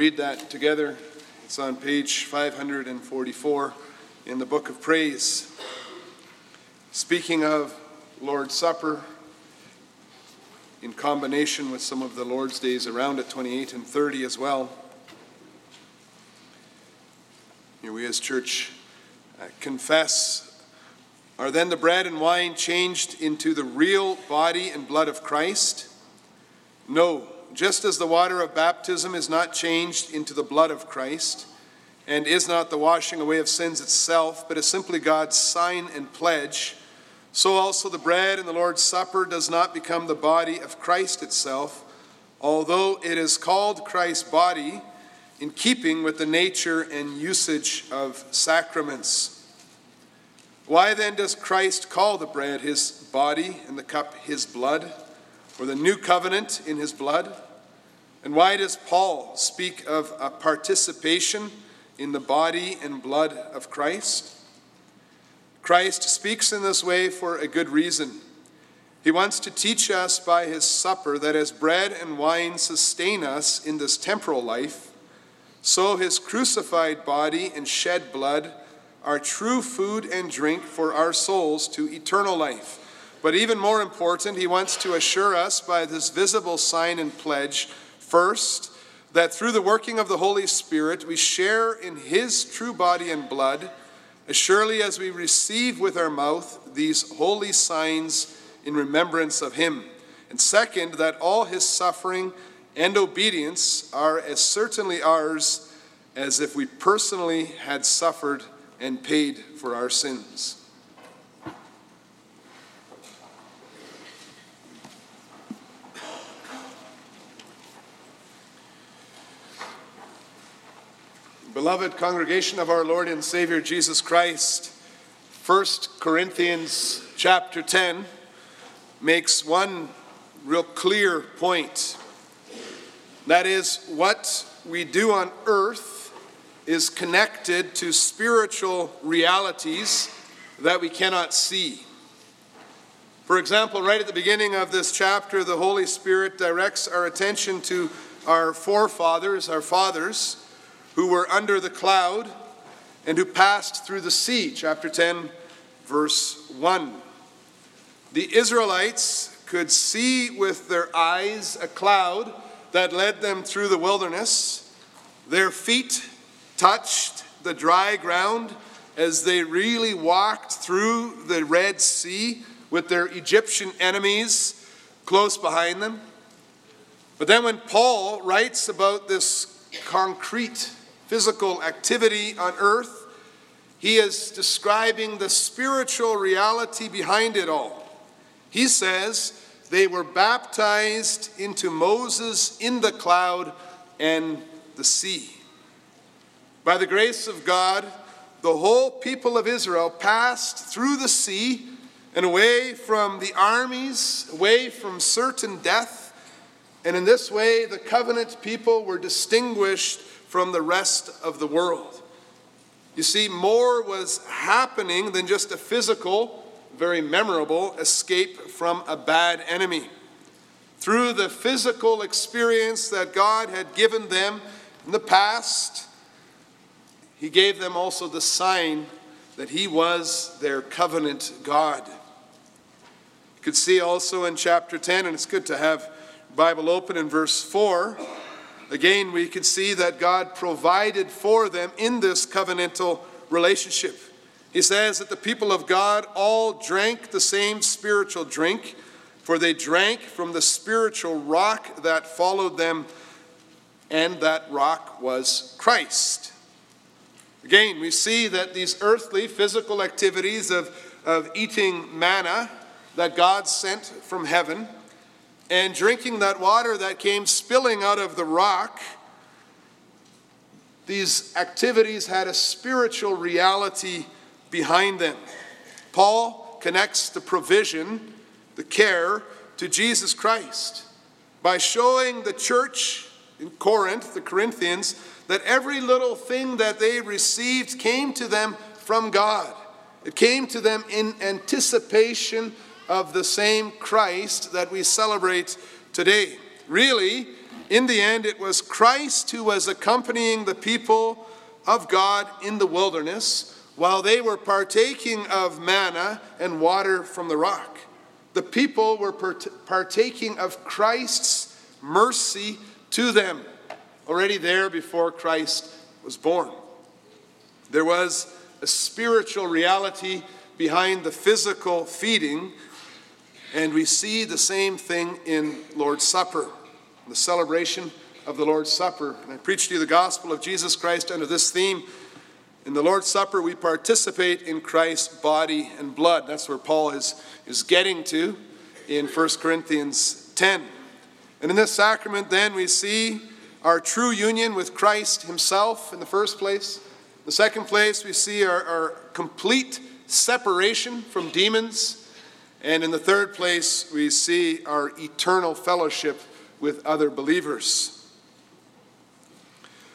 read that together. It's on page 544 in the book of praise. Speaking of Lord's Supper, in combination with some of the Lord's days around it, 28 and 30 as well. Here we as church uh, confess are then the bread and wine changed into the real body and blood of Christ? No, just as the water of baptism is not changed into the blood of Christ, and is not the washing away of sins itself, but is simply God's sign and pledge, so also the bread in the Lord's Supper does not become the body of Christ itself, although it is called Christ's body in keeping with the nature and usage of sacraments. Why then does Christ call the bread his body and the cup his blood, or the new covenant in his blood? And why does Paul speak of a participation in the body and blood of Christ? Christ speaks in this way for a good reason. He wants to teach us by his supper that as bread and wine sustain us in this temporal life, so his crucified body and shed blood are true food and drink for our souls to eternal life. But even more important, he wants to assure us by this visible sign and pledge, first, that through the working of the Holy Spirit we share in his true body and blood, as surely as we receive with our mouth these holy signs in remembrance of him. And second, that all his suffering and obedience are as certainly ours as if we personally had suffered and paid for our sins. Beloved congregation of our Lord and Savior Jesus Christ, 1 Corinthians chapter 10 makes one real clear point. That is, what we do on earth is connected to spiritual realities that we cannot see. For example, right at the beginning of this chapter, the Holy Spirit directs our attention to our forefathers, our fathers, who were under the cloud and who passed through the sea. Chapter 10, verse 1. The Israelites could see with their eyes a cloud that led them through the wilderness. Their feet touched the dry ground as they really walked through the Red Sea with their Egyptian enemies close behind them. But then, when Paul writes about this concrete physical activity on earth, he is describing the spiritual reality behind it all. He says they were baptized into Moses in the cloud and the sea. By the grace of God, the whole people of Israel passed through the sea and away from the armies, away from certain death. And in this way, the covenant people were distinguished from the rest of the world. You see, more was happening than just a physical, very memorable escape from a bad enemy. Through the physical experience that God had given them in the past, he gave them also the sign that he was their covenant God. You could see also in chapter 10, and it's good to have Bible open in verse 4. Again, we can see that God provided for them in this covenantal relationship. He says that the people of God all drank the same spiritual drink, for they drank from the spiritual rock that followed them, and that rock was Christ. Again, we see that these earthly physical activities of, of eating manna that God sent from heaven and drinking that water that came spilling out of the rock, these activities had a spiritual reality behind them. Paul connects the provision, the care, to Jesus Christ by showing the church in Corinth, the Corinthians, that every little thing that they received came to them from God. It came to them in anticipation of the same Christ that we celebrate today. Really, In the end, it was Christ who was accompanying the people of God in the wilderness while they were partaking of manna and water from the rock. The people were partaking of Christ's mercy to them, already there before Christ was born. There was a spiritual reality behind the physical feeding, and we see the same thing in Lord's Supper, the celebration of the Lord's Supper. And I preach to you the gospel of Jesus Christ under this theme. In the Lord's Supper, we participate in Christ's body and blood. That's where Paul is, is getting to in 1 Corinthians 10. And in this sacrament, then, we see our true union with Christ Himself in the first place. In the second place, we see our, our complete separation from demons. And in the third place, we see our eternal fellowship with other believers.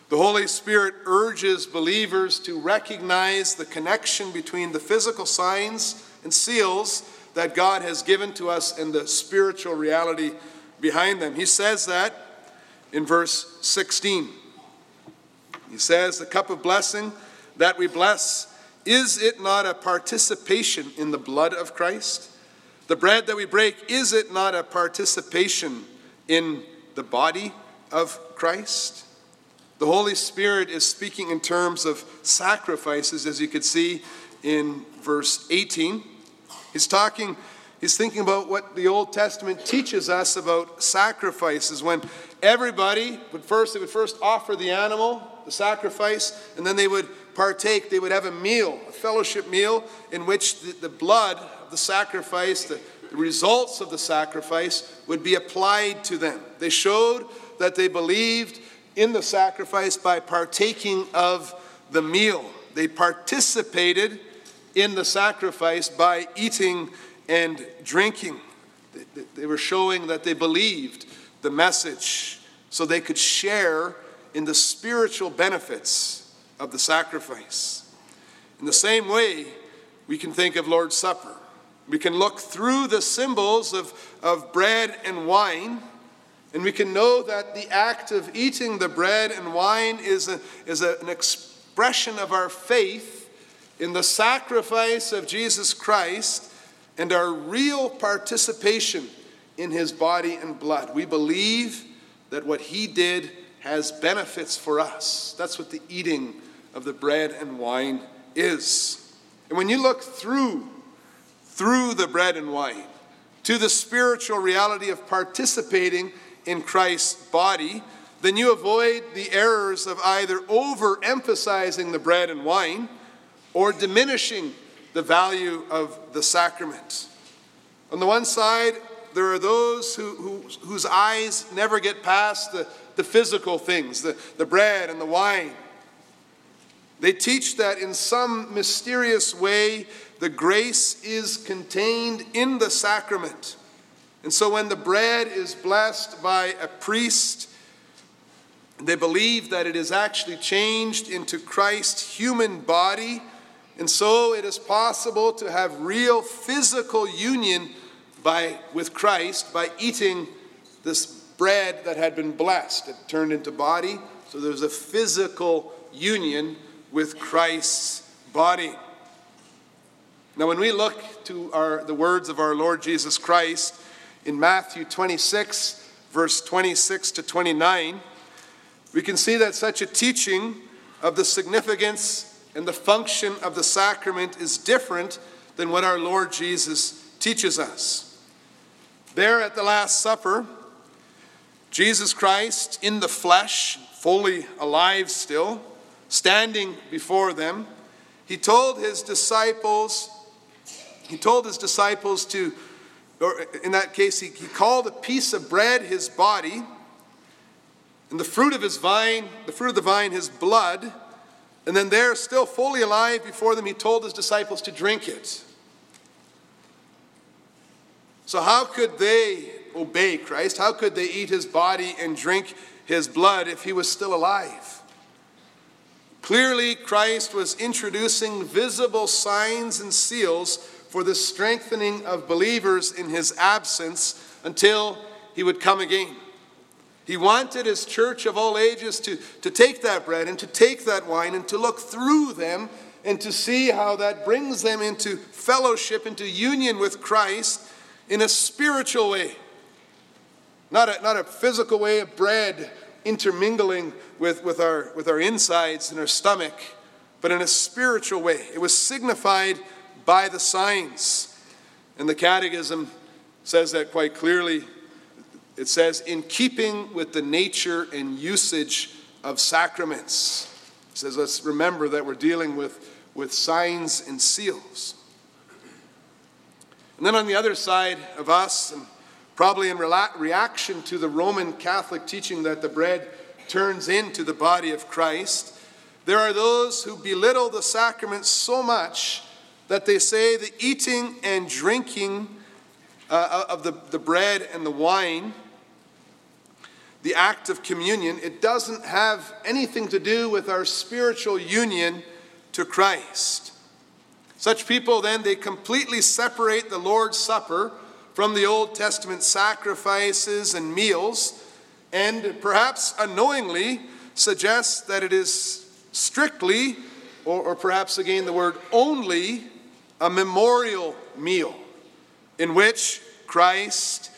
The Holy Spirit urges believers to recognize the connection between the physical signs and seals that God has given to us and the spiritual reality behind them. He says that in verse 16. He says, The cup of blessing that we bless, is it not a participation in the blood of Christ? The bread that we break, is it not a participation in the body of Christ? The Holy Spirit is speaking in terms of sacrifices, as you could see in verse 18. He's talking, he's thinking about what the Old Testament teaches us about sacrifices. When everybody would first, they would first offer the animal, the sacrifice, and then they would partake, they would have a meal, a fellowship meal, in which the, the blood the sacrifice, the, the results of the sacrifice, would be applied to them. They showed that they believed in the sacrifice by partaking of the meal. They participated in the sacrifice by eating and drinking. They were showing that they believed the message so they could share in the spiritual benefits of the sacrifice. In the same way, we can think of Lord's Supper. We can look through the symbols of, of bread and wine and we can know that the act of eating the bread and wine is, a, is a, an expression of our faith in the sacrifice of Jesus Christ and our real participation in his body and blood. We believe that what he did has benefits for us. That's what the eating of the bread and wine is. And when you look through through the bread and wine to the spiritual reality of participating in Christ's body, then you avoid the errors of either overemphasizing the bread and wine or diminishing the value of the sacrament. On the one side, there are those who, who, whose eyes never get past the, the physical things, the, the bread and the wine. They teach that in some mysterious way, the grace is contained in the sacrament. And so when the bread is blessed by a priest, they believe that it is actually changed into Christ's human body. And so it is possible to have real physical union by, with Christ by eating this bread that had been blessed. It turned into body. So there's a physical union with Christ's body. Now, when we look to our, the words of our Lord Jesus Christ, in Matthew 26, verse 26 to 29, we can see that such a teaching of the significance and the function of the sacrament is different than what our Lord Jesus teaches us. There at the Last Supper, Jesus Christ in the flesh, fully alive still, standing before them, he told his disciples, he told his disciples to or in that case, he, he called a piece of bread his body, and the fruit of his vine, the fruit of the vine, his blood. And then there, still fully alive before them, he told his disciples to drink it. So, how could they obey Christ? How could they eat his body and drink his blood if he was still alive? Clearly, Christ was introducing visible signs and seals for the strengthening of believers in his absence until he would come again. He wanted his church of all ages to, to take that bread and to take that wine and to look through them and to see how that brings them into fellowship, into union with Christ in a spiritual way. Not a, not a physical way of bread intermingling with, with, our, with our insides and our stomach, but in a spiritual way. It was signified by the signs. And the Catechism says that quite clearly. It says, in keeping with the nature and usage of sacraments. It says, let's remember that we're dealing with, with signs and seals. And then on the other side of us, and probably in reaction to the Roman Catholic teaching that the bread turns into the body of Christ, there are those who belittle the sacraments so much that they say the eating and drinking uh, of the, the bread and the wine, the act of communion, it doesn't have anything to do with our spiritual union to Christ. Such people then, they completely separate the Lord's Supper from the Old Testament sacrifices and meals, and perhaps unknowingly suggests that it is strictly, or, or perhaps again the word only, a memorial meal in which Christ,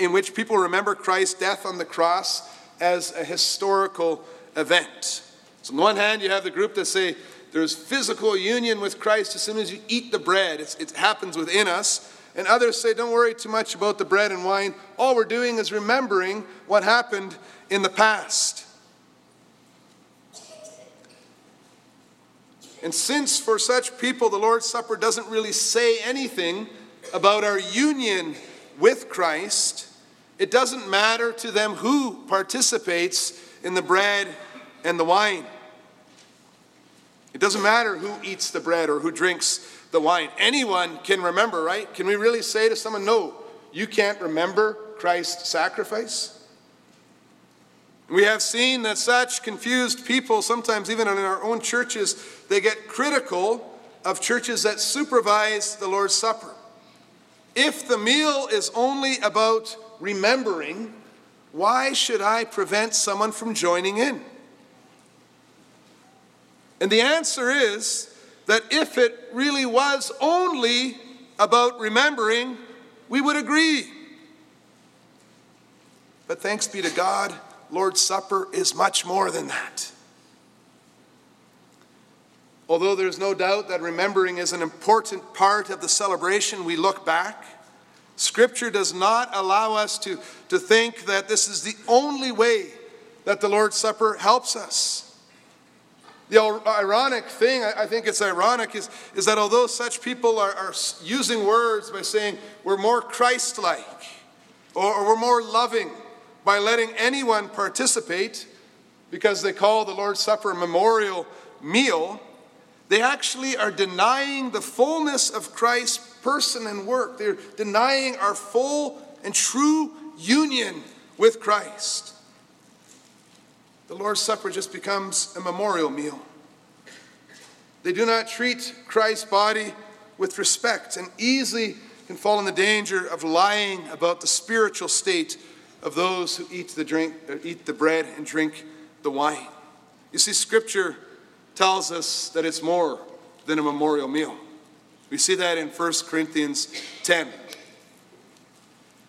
in which people remember Christ's death on the cross as a historical event. So, on the one hand, you have the group that say there's physical union with Christ as soon as you eat the bread, it's, it happens within us. And others say, don't worry too much about the bread and wine. All we're doing is remembering what happened in the past. And since for such people the Lord's Supper doesn't really say anything about our union with Christ, it doesn't matter to them who participates in the bread and the wine. It doesn't matter who eats the bread or who drinks the wine. Anyone can remember, right? Can we really say to someone, no, you can't remember Christ's sacrifice? We have seen that such confused people, sometimes even in our own churches, they get critical of churches that supervise the Lord's Supper. If the meal is only about remembering, why should I prevent someone from joining in? And the answer is that if it really was only about remembering, we would agree. But thanks be to God, Lord's Supper is much more than that. Although there's no doubt that remembering is an important part of the celebration, we look back. Scripture does not allow us to, to think that this is the only way that the Lord's Supper helps us. The ironic thing, I think it's ironic, is, is that although such people are, are using words by saying we're more Christ like or, or we're more loving by letting anyone participate because they call the Lord's Supper a memorial meal, they actually are denying the fullness of Christ's person and work. They're denying our full and true union with Christ the Lord's Supper just becomes a memorial meal. They do not treat Christ's body with respect and easily can fall in the danger of lying about the spiritual state of those who eat the, drink, uh, eat the bread and drink the wine. You see, Scripture tells us that it's more than a memorial meal. We see that in 1 Corinthians 10.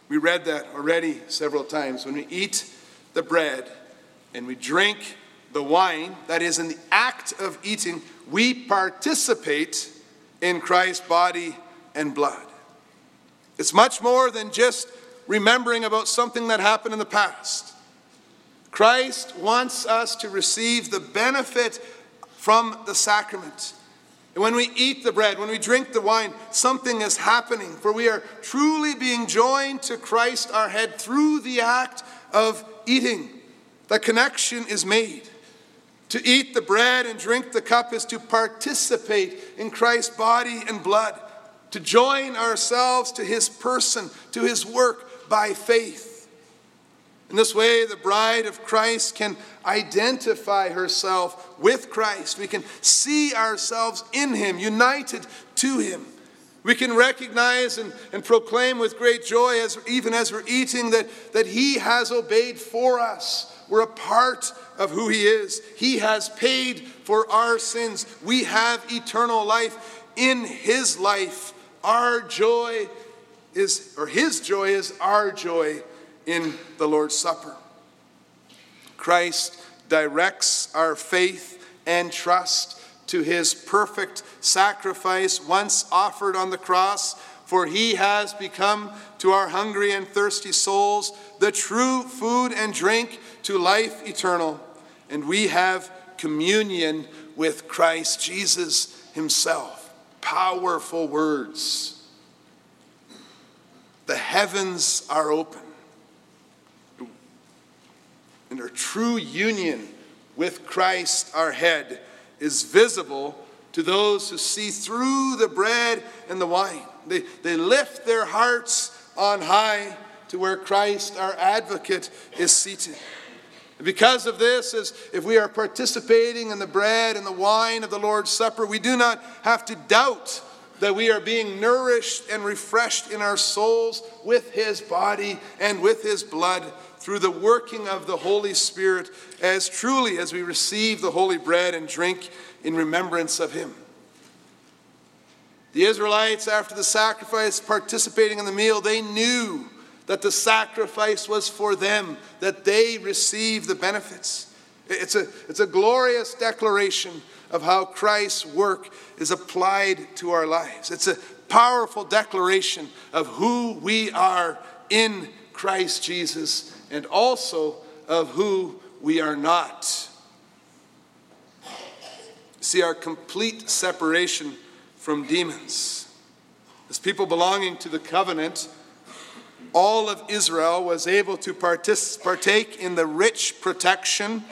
We read that already several times. When we eat the bread and we drink the wine, that is, in the act of eating, we participate in Christ's body and blood. It's much more than just remembering about something that happened in the past. Christ wants us to receive the benefit from the sacrament. And when we eat the bread, when we drink the wine, something is happening, for we are truly being joined to Christ our head through the act of eating. The connection is made. To eat the bread and drink the cup is to participate in Christ's body and blood, to join ourselves to his person, to his work by faith. In this way, the bride of Christ can identify herself with Christ. We can see ourselves in him, united to him. We can recognize and, and proclaim with great joy, as, even as we're eating, that, that He has obeyed for us. We're a part of who He is. He has paid for our sins. We have eternal life in His life. Our joy is, or His joy is our joy in the Lord's Supper. Christ directs our faith and trust to his perfect sacrifice once offered on the cross, for he has become to our hungry and thirsty souls the true food and drink to life eternal. And we have communion with Christ Jesus himself. Powerful words. The heavens are open and our true union with Christ, our head, is visible to those who see through the bread and the wine. They, they lift their hearts on high to where Christ, our advocate, is seated. And because of this, as if we are participating in the bread and the wine of the Lord's Supper, we do not have to doubt that we are being nourished and refreshed in our souls with His body and with His blood through the working of the Holy Spirit as truly as we receive the holy bread and drink in remembrance of Him. The Israelites, after the sacrifice, participating in the meal, they knew that the sacrifice was for them, that they receive the benefits. It's a, it's a glorious declaration of how Christ's work is applied to our lives. It's a powerful declaration of who we are in Christ Jesus and also of who we are not. See, our complete separation from demons. As people belonging to the covenant, all of Israel was able to partake in the rich protection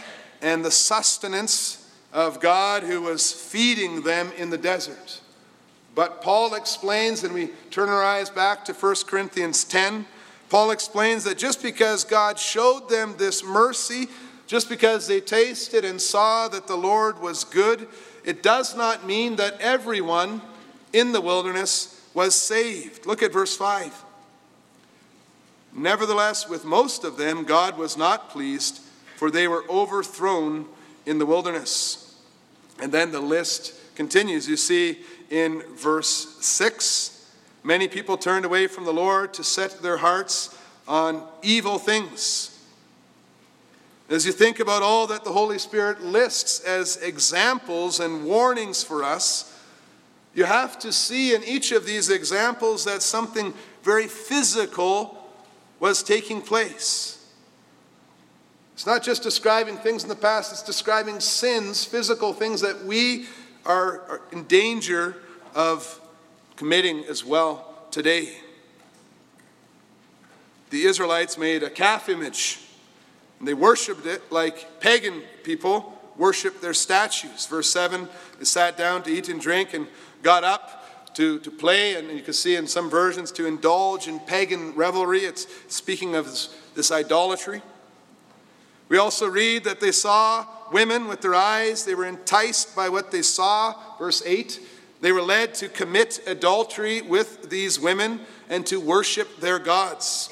and the sustenance of God who was feeding them in the desert. But Paul explains, and we turn our eyes back to 1 Corinthians 10 Paul explains that just because God showed them this mercy, just because they tasted and saw that the Lord was good, it does not mean that everyone in the wilderness was saved. Look at verse 5. Nevertheless, with most of them, God was not pleased, for they were overthrown in the wilderness. And then the list continues. You see in verse 6 Many people turned away from the Lord to set their hearts on evil things. As you think about all that the Holy Spirit lists as examples and warnings for us, you have to see in each of these examples that something very physical was taking place. It's not just describing things in the past, it's describing sins, physical things that we are in danger of committing as well today. The Israelites made a calf image, and they worshiped it like pagan people worship their statues. Verse 7 they sat down to eat and drink and got up to, to play, and you can see in some versions to indulge in pagan revelry. It's speaking of this, this idolatry. We also read that they saw women with their eyes, they were enticed by what they saw. Verse 8 they were led to commit adultery with these women and to worship their gods.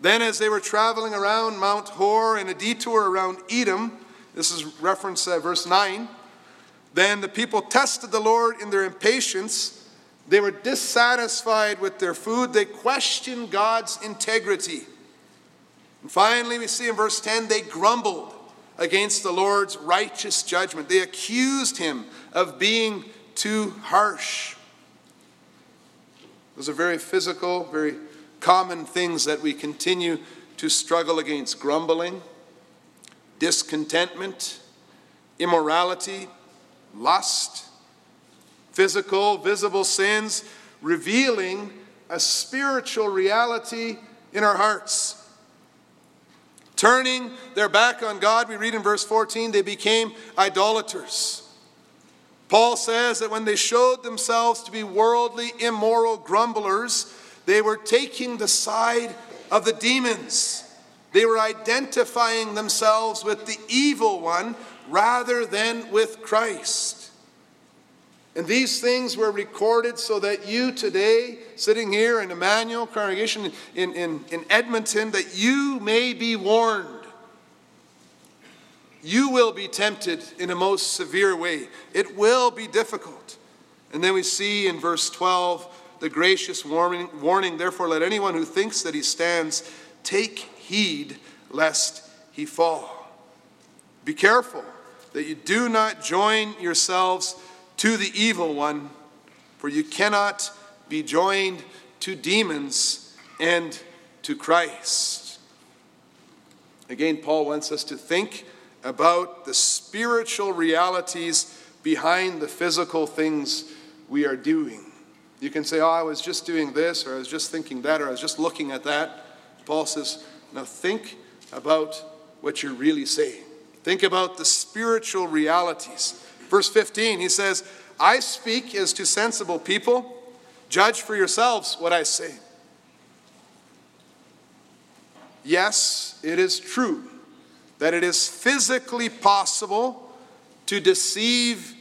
Then, as they were traveling around Mount Hor in a detour around Edom, this is reference uh, verse 9, then the people tested the Lord in their impatience. They were dissatisfied with their food. They questioned God's integrity. And finally, we see in verse 10, they grumbled against the Lord's righteous judgment. They accused him of being too harsh. Those are very physical, very common things that we continue to struggle against grumbling, discontentment, immorality, lust, physical, visible sins, revealing a spiritual reality in our hearts. Turning their back on God, we read in verse 14, they became idolaters. Paul says that when they showed themselves to be worldly, immoral grumblers, they were taking the side of the demons. They were identifying themselves with the evil one rather than with Christ. And these things were recorded so that you today, sitting here in Emmanuel congregation in, in, in Edmonton, that you may be warned. You will be tempted in a most severe way. It will be difficult. And then we see in verse 12 the gracious warning, warning therefore, let anyone who thinks that he stands take heed lest he fall. Be careful that you do not join yourselves to the evil one, for you cannot be joined to demons and to Christ. Again, Paul wants us to think about the spiritual realities behind the physical things we are doing. You can say, Oh, I was just doing this, or I was just thinking that, or I was just looking at that. Paul says, Now think about what you're really saying. Think about the spiritual realities. Verse 15, he says, I speak as to sensible people. Judge for yourselves what I say. Yes, it is true that it is physically possible to deceive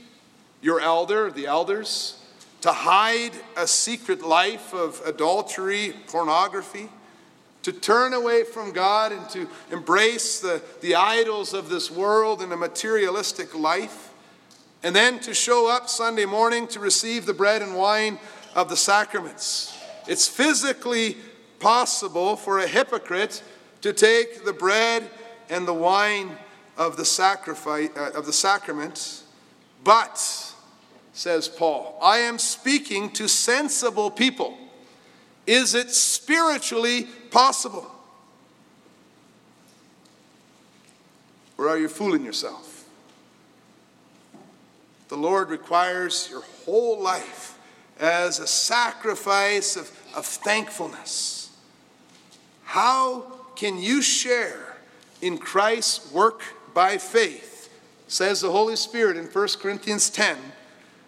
your elder, the elders, to hide a secret life of adultery, pornography, to turn away from God and to embrace the, the idols of this world and a materialistic life, and then to show up Sunday morning to receive the bread and wine of the sacraments. It's physically possible for a hypocrite to take the bread and the wine of the sacrifice uh, of the sacrament, but says Paul, I am speaking to sensible people. Is it spiritually possible? Or are you fooling yourself? The Lord requires your whole life as a sacrifice of, of thankfulness. How can you share in Christ's work by faith, says the Holy Spirit in 1 Corinthians 10,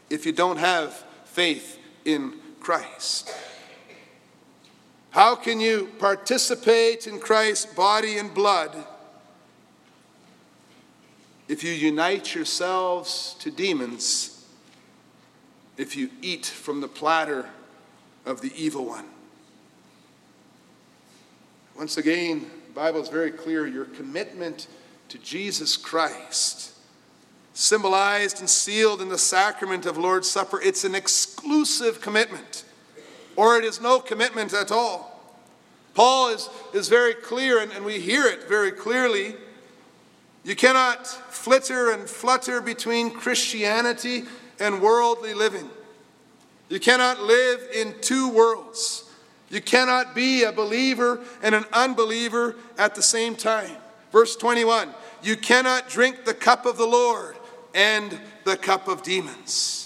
if you don't have faith in Christ? How can you participate in Christ's body and blood if you unite yourselves to demons, if you eat from the platter of the evil one? Once again, the Bible is very clear your commitment to Jesus Christ symbolized and sealed in the sacrament of Lord's Supper. It's an exclusive commitment or it is no commitment at all. Paul is, is very clear, and, and we hear it very clearly. You cannot flitter and flutter between Christianity and worldly living. You cannot live in two worlds. You cannot be a believer and an unbeliever at the same time. Verse 21 You cannot drink the cup of the Lord and the cup of demons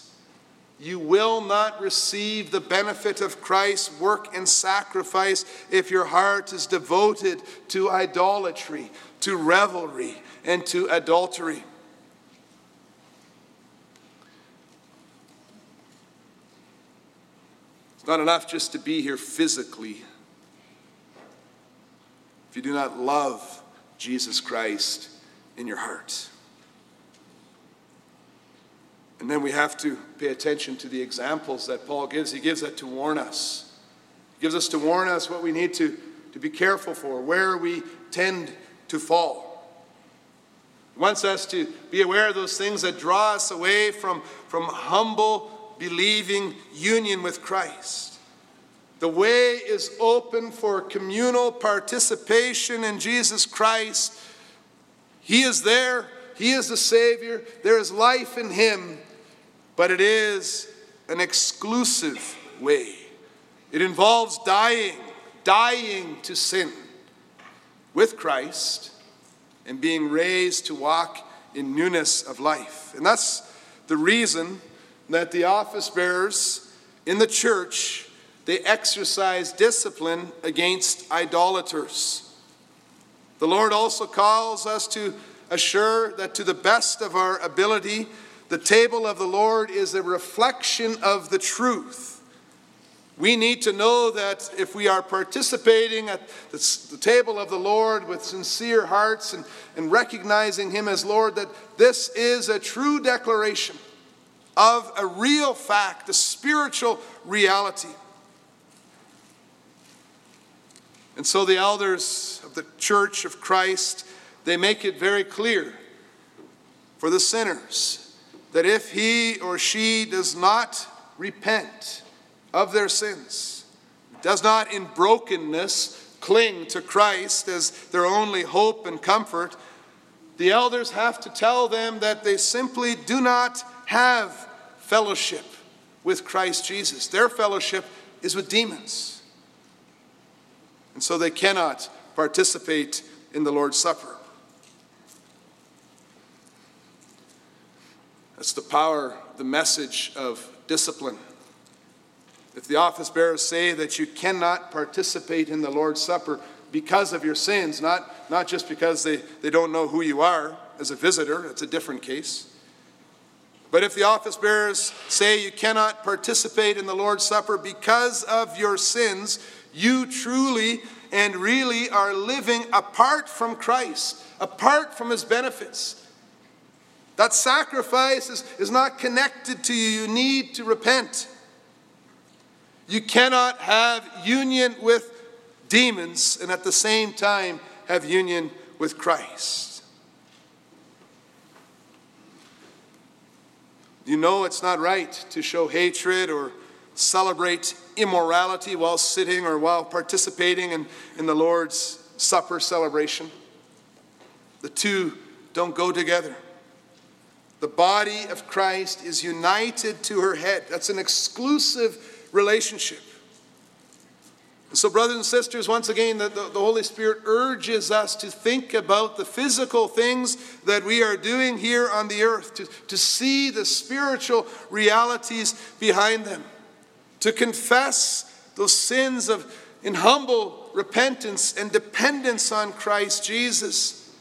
you will not receive the benefit of Christ's work and sacrifice if your heart is devoted to idolatry, to revelry, and to adultery. It's not enough just to be here physically if you do not love Jesus Christ in your heart. And then we have to pay attention to the examples that Paul gives. He gives that to warn us. He gives us to warn us what we need to, to be careful for, where we tend to fall. He wants us to be aware of those things that draw us away from, from humble, believing union with Christ. The way is open for communal participation in Jesus Christ. He is there, He is the Savior, there is life in Him but it is an exclusive way. It involves dying, dying to sin with Christ and being raised to walk in newness of life. And that's the reason that the office bearers in the church they exercise discipline against idolaters. The Lord also calls us to assure that to the best of our ability the table of the Lord is a reflection of the truth. We need to know that if we are participating at the table of the Lord with sincere hearts and, and recognizing Him as Lord, that this is a true declaration of a real fact, a spiritual reality. And so the elders of the church of Christ, they make it very clear for the sinners that if he or she does not repent of their sins, does not in brokenness cling to Christ as their only hope and comfort, the elders have to tell them that they simply do not have fellowship with Christ Jesus. Their fellowship is with demons. And so they cannot participate in the Lord's Supper. That's the power, the message of discipline. If the office bearers say that you cannot participate in the Lord's Supper because of your sins, not, not just because they, they don't know who you are as a visitor, it's a different case. But if the office bearers say you cannot participate in the Lord's Supper because of your sins, you truly and really are living apart from Christ, apart from his benefits. That sacrifice is, is not connected to you. You need to repent. You cannot have union with demons and at the same time have union with Christ. You know it's not right to show hatred or celebrate immorality while sitting or while participating in, in the Lord's Supper celebration. The two don't go together. The body of Christ is united to her head. That's an exclusive relationship. So, brothers and sisters, once again, the, the, the, Holy Spirit urges us to think about the physical things that we are doing here on the earth, to, to see the spiritual realities behind them to confess those sins of in humble repentance and dependence on Christ Jesus.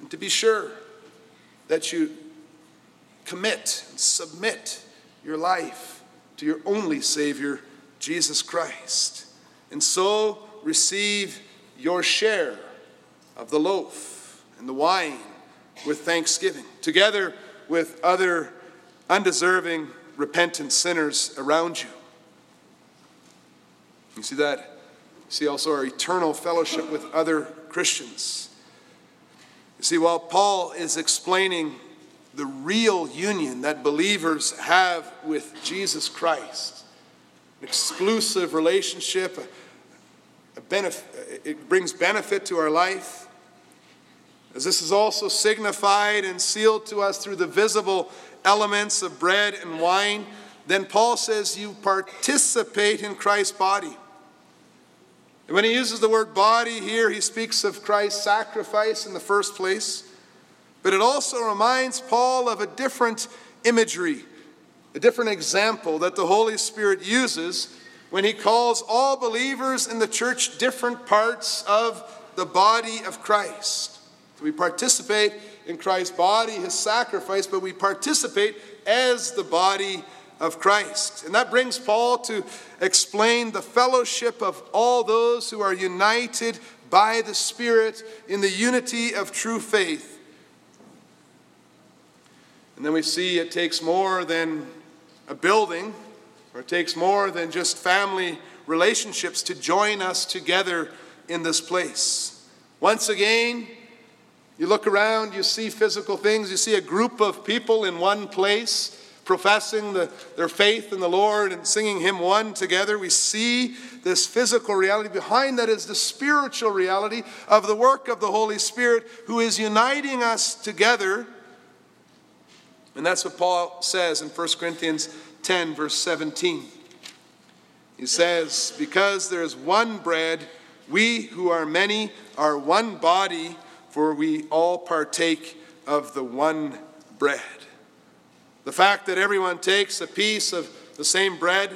And to be sure that you commit and submit your life to your only Savior, Jesus Christ. And so receive your share of the loaf and the wine with thanksgiving, together with other undeserving repentant sinners around you. You see that? You see also our eternal fellowship with other Christians. You see, while Paul is explaining the real union that believers have with Jesus Christ, an exclusive relationship, a, benefit, it brings benefit to our life. As this is also signified and sealed to us through the visible elements of bread and wine, then Paul says you participate in Christ's body. When he uses the word body here, he speaks of Christ's sacrifice in the first place. But it also reminds Paul of a different imagery, a different example that the Holy Spirit uses when he calls all believers in the church different parts of the body of Christ. We participate in Christ's body, his sacrifice, but we participate as the body of Christ. And that brings Paul to explain the fellowship of all those who are united by the Spirit in the unity of true faith. And then we see it takes more than a building, or it takes more than just family relationships to join us together in this place. Once again, you look around, you see physical things, you see a group of people in one place professing the, their faith in the Lord and singing hymn one together. We see this physical reality. Behind that is the spiritual reality of the work of the Holy Spirit who is uniting us together. And that's what Paul says in 1 Corinthians 10, verse 17. He says, Because there is one bread, we who are many are one body for we all partake of the one bread. The fact that everyone takes a piece of the same bread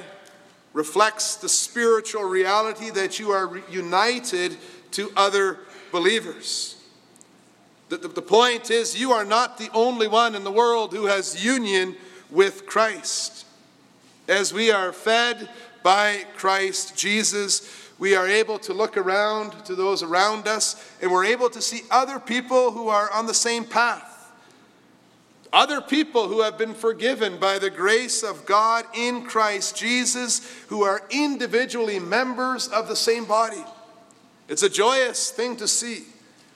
reflects the spiritual reality that you are united to other believers. The, the, the, point is, you are not the only one in the world who has union with Christ. As we are fed by Christ Jesus, we are able to look around to those around us and we're able to see other people who are on the same path. Other people who have been forgiven by the grace of God in Christ Jesus, who are individually members of the same body. It's a joyous thing to see.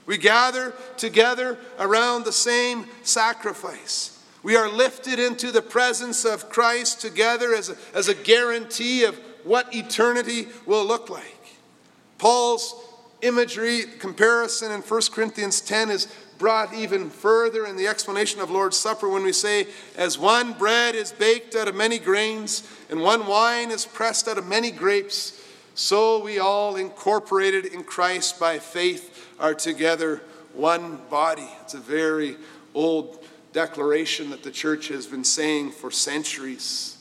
We gather together around the same sacrifice. We are lifted into the presence of Christ together as a, as a guarantee of what eternity will look like. Paul's imagery comparison in 1 Corinthians 10 is brought even further in the explanation of Lord's Supper when we say, As one bread is baked out of many grains, and one wine is pressed out of many grapes, so we all, incorporated in Christ by faith, are together one body. It's a very old declaration that the church has been saying for centuries.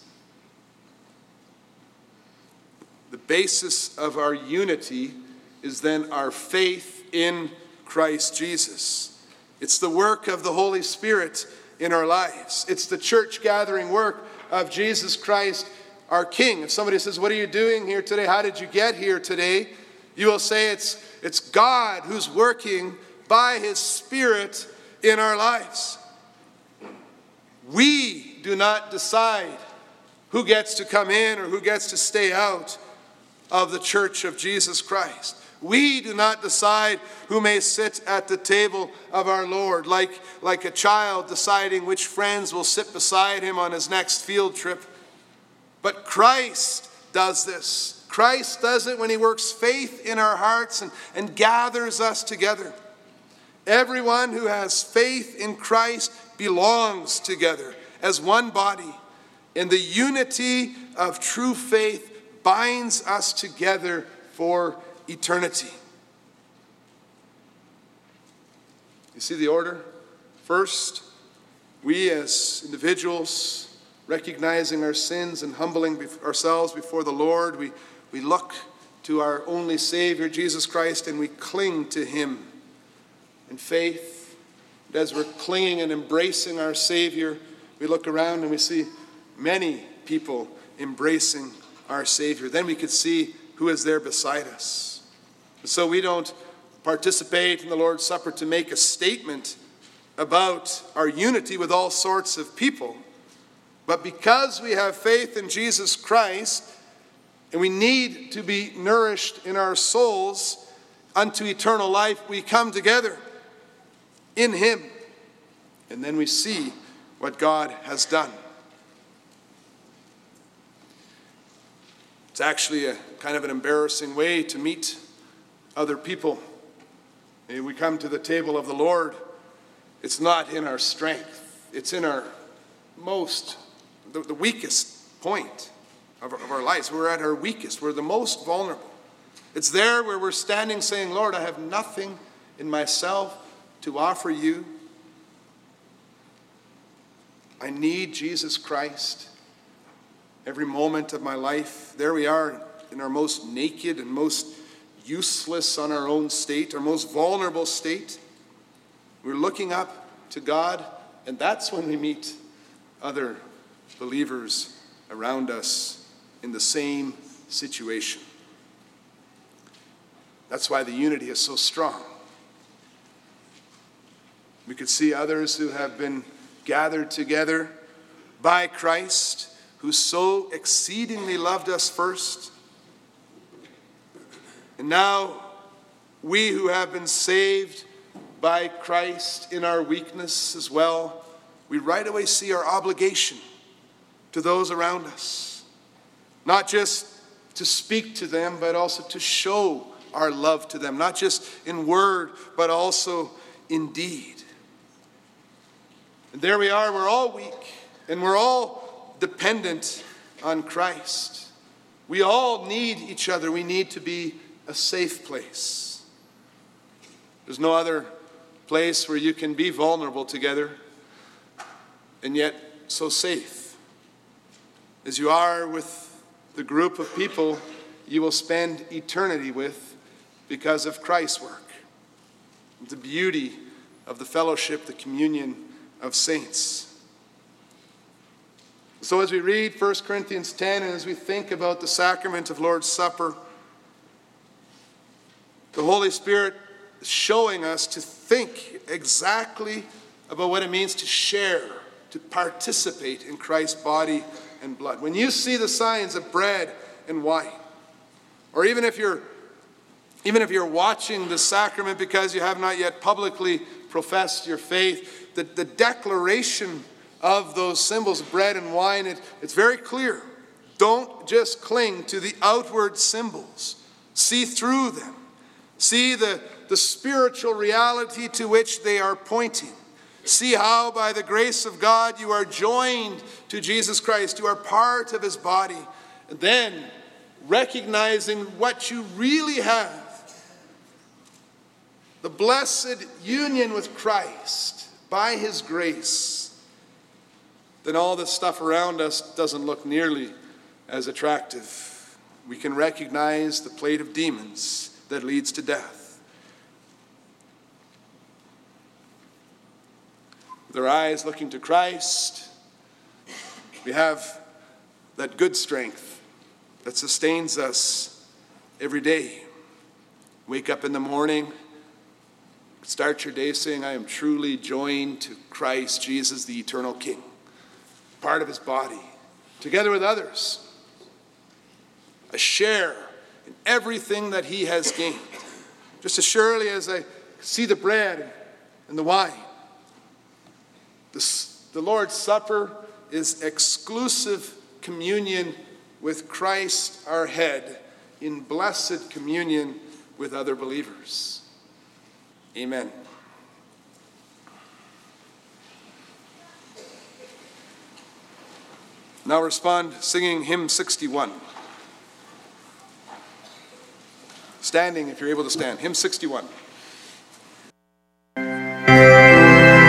The basis of our unity is then our faith in Christ Jesus. It's the work of the Holy Spirit in our lives. It's the church gathering work of Jesus Christ, our King. If somebody says, What are you doing here today? How did you get here today? You will say, It's, it's God who's working by His Spirit in our lives. We do not decide who gets to come in or who gets to stay out of the church of Jesus Christ. We do not decide who may sit at the table of our Lord, like, like a child deciding which friends will sit beside him on his next field trip. But Christ does this. Christ does it when he works faith in our hearts and, and gathers us together. Everyone who has faith in Christ belongs together as one body, and the unity of true faith binds us together for eternity. You see the order? First, we as individuals, recognizing our sins and humbling ourselves before the Lord, we, we look to our only Savior, Jesus Christ, and we cling to Him in faith. And as we're clinging and embracing our Savior, we look around and we see many people embracing our Savior. Then we could see who is there beside us. So we don't participate in the Lord's Supper to make a statement about our unity with all sorts of people. But because we have faith in Jesus Christ, and we need to be nourished in our souls unto eternal life, we come together in Him. And then we see what God has done. It's actually a kind of an embarrassing way to meet other people. we come to the table of the Lord, it's not in our strength, it's in our most, the, the weakest point of of our lives. We're at our weakest, we're the most vulnerable. It's there where we're standing saying, Lord, I have nothing in myself to offer you. I need Jesus Christ every moment of my life. There we are in our most naked and most useless on our own state, our most vulnerable state. We're looking up to God, and that's when we meet other believers around us in the same situation. That's why the unity is so strong. We could see others who have been gathered together by Christ, who so exceedingly loved us first and now, we who have been saved by Christ in our weakness as well, we right away see our obligation to those around us. Not just to speak to them, but also to show our love to them, not just in word, but also in deed. And there we are, we're all weak, and we're all dependent on Christ. We all need each other. We need to be a safe place. There's no other place where you can be vulnerable together and yet so safe as you are with the group of people you will spend eternity with because of Christ's work. The beauty of the fellowship, the communion of saints. So, as we read 1 Corinthians 10 and as we think about the sacrament of Lord's Supper, the Holy Spirit showing us to think exactly about what it means to share to participate in Christ's body and blood. When you see the signs of bread and wine, or even if you're even if you're watching the sacrament because you have not yet publicly professed your faith, the, the declaration of those symbols, bread and wine, it, it's very clear. Don't just cling to the outward symbols, see through them, see the, the spiritual reality to which they are pointing. See how, by the grace of God, you are joined to Jesus Christ, you are part of his body. And then, recognizing what you really have the blessed union with Christ by his grace, then all the stuff around us doesn't look nearly as attractive. We can recognize the plate of demons that leads to death. With our eyes looking to Christ, we have that good strength that sustains us every day. Wake up in the morning Start your day saying, I am truly joined to Christ Jesus, the eternal King, part of his body, together with others. A share in everything that he has gained. Just as surely as I see the bread and the wine, the, the Lord's Supper is exclusive communion with Christ, our head, in blessed communion with other believers. Amen. Now respond singing hymn 61. Standing if you're able to stand. Hymn 61.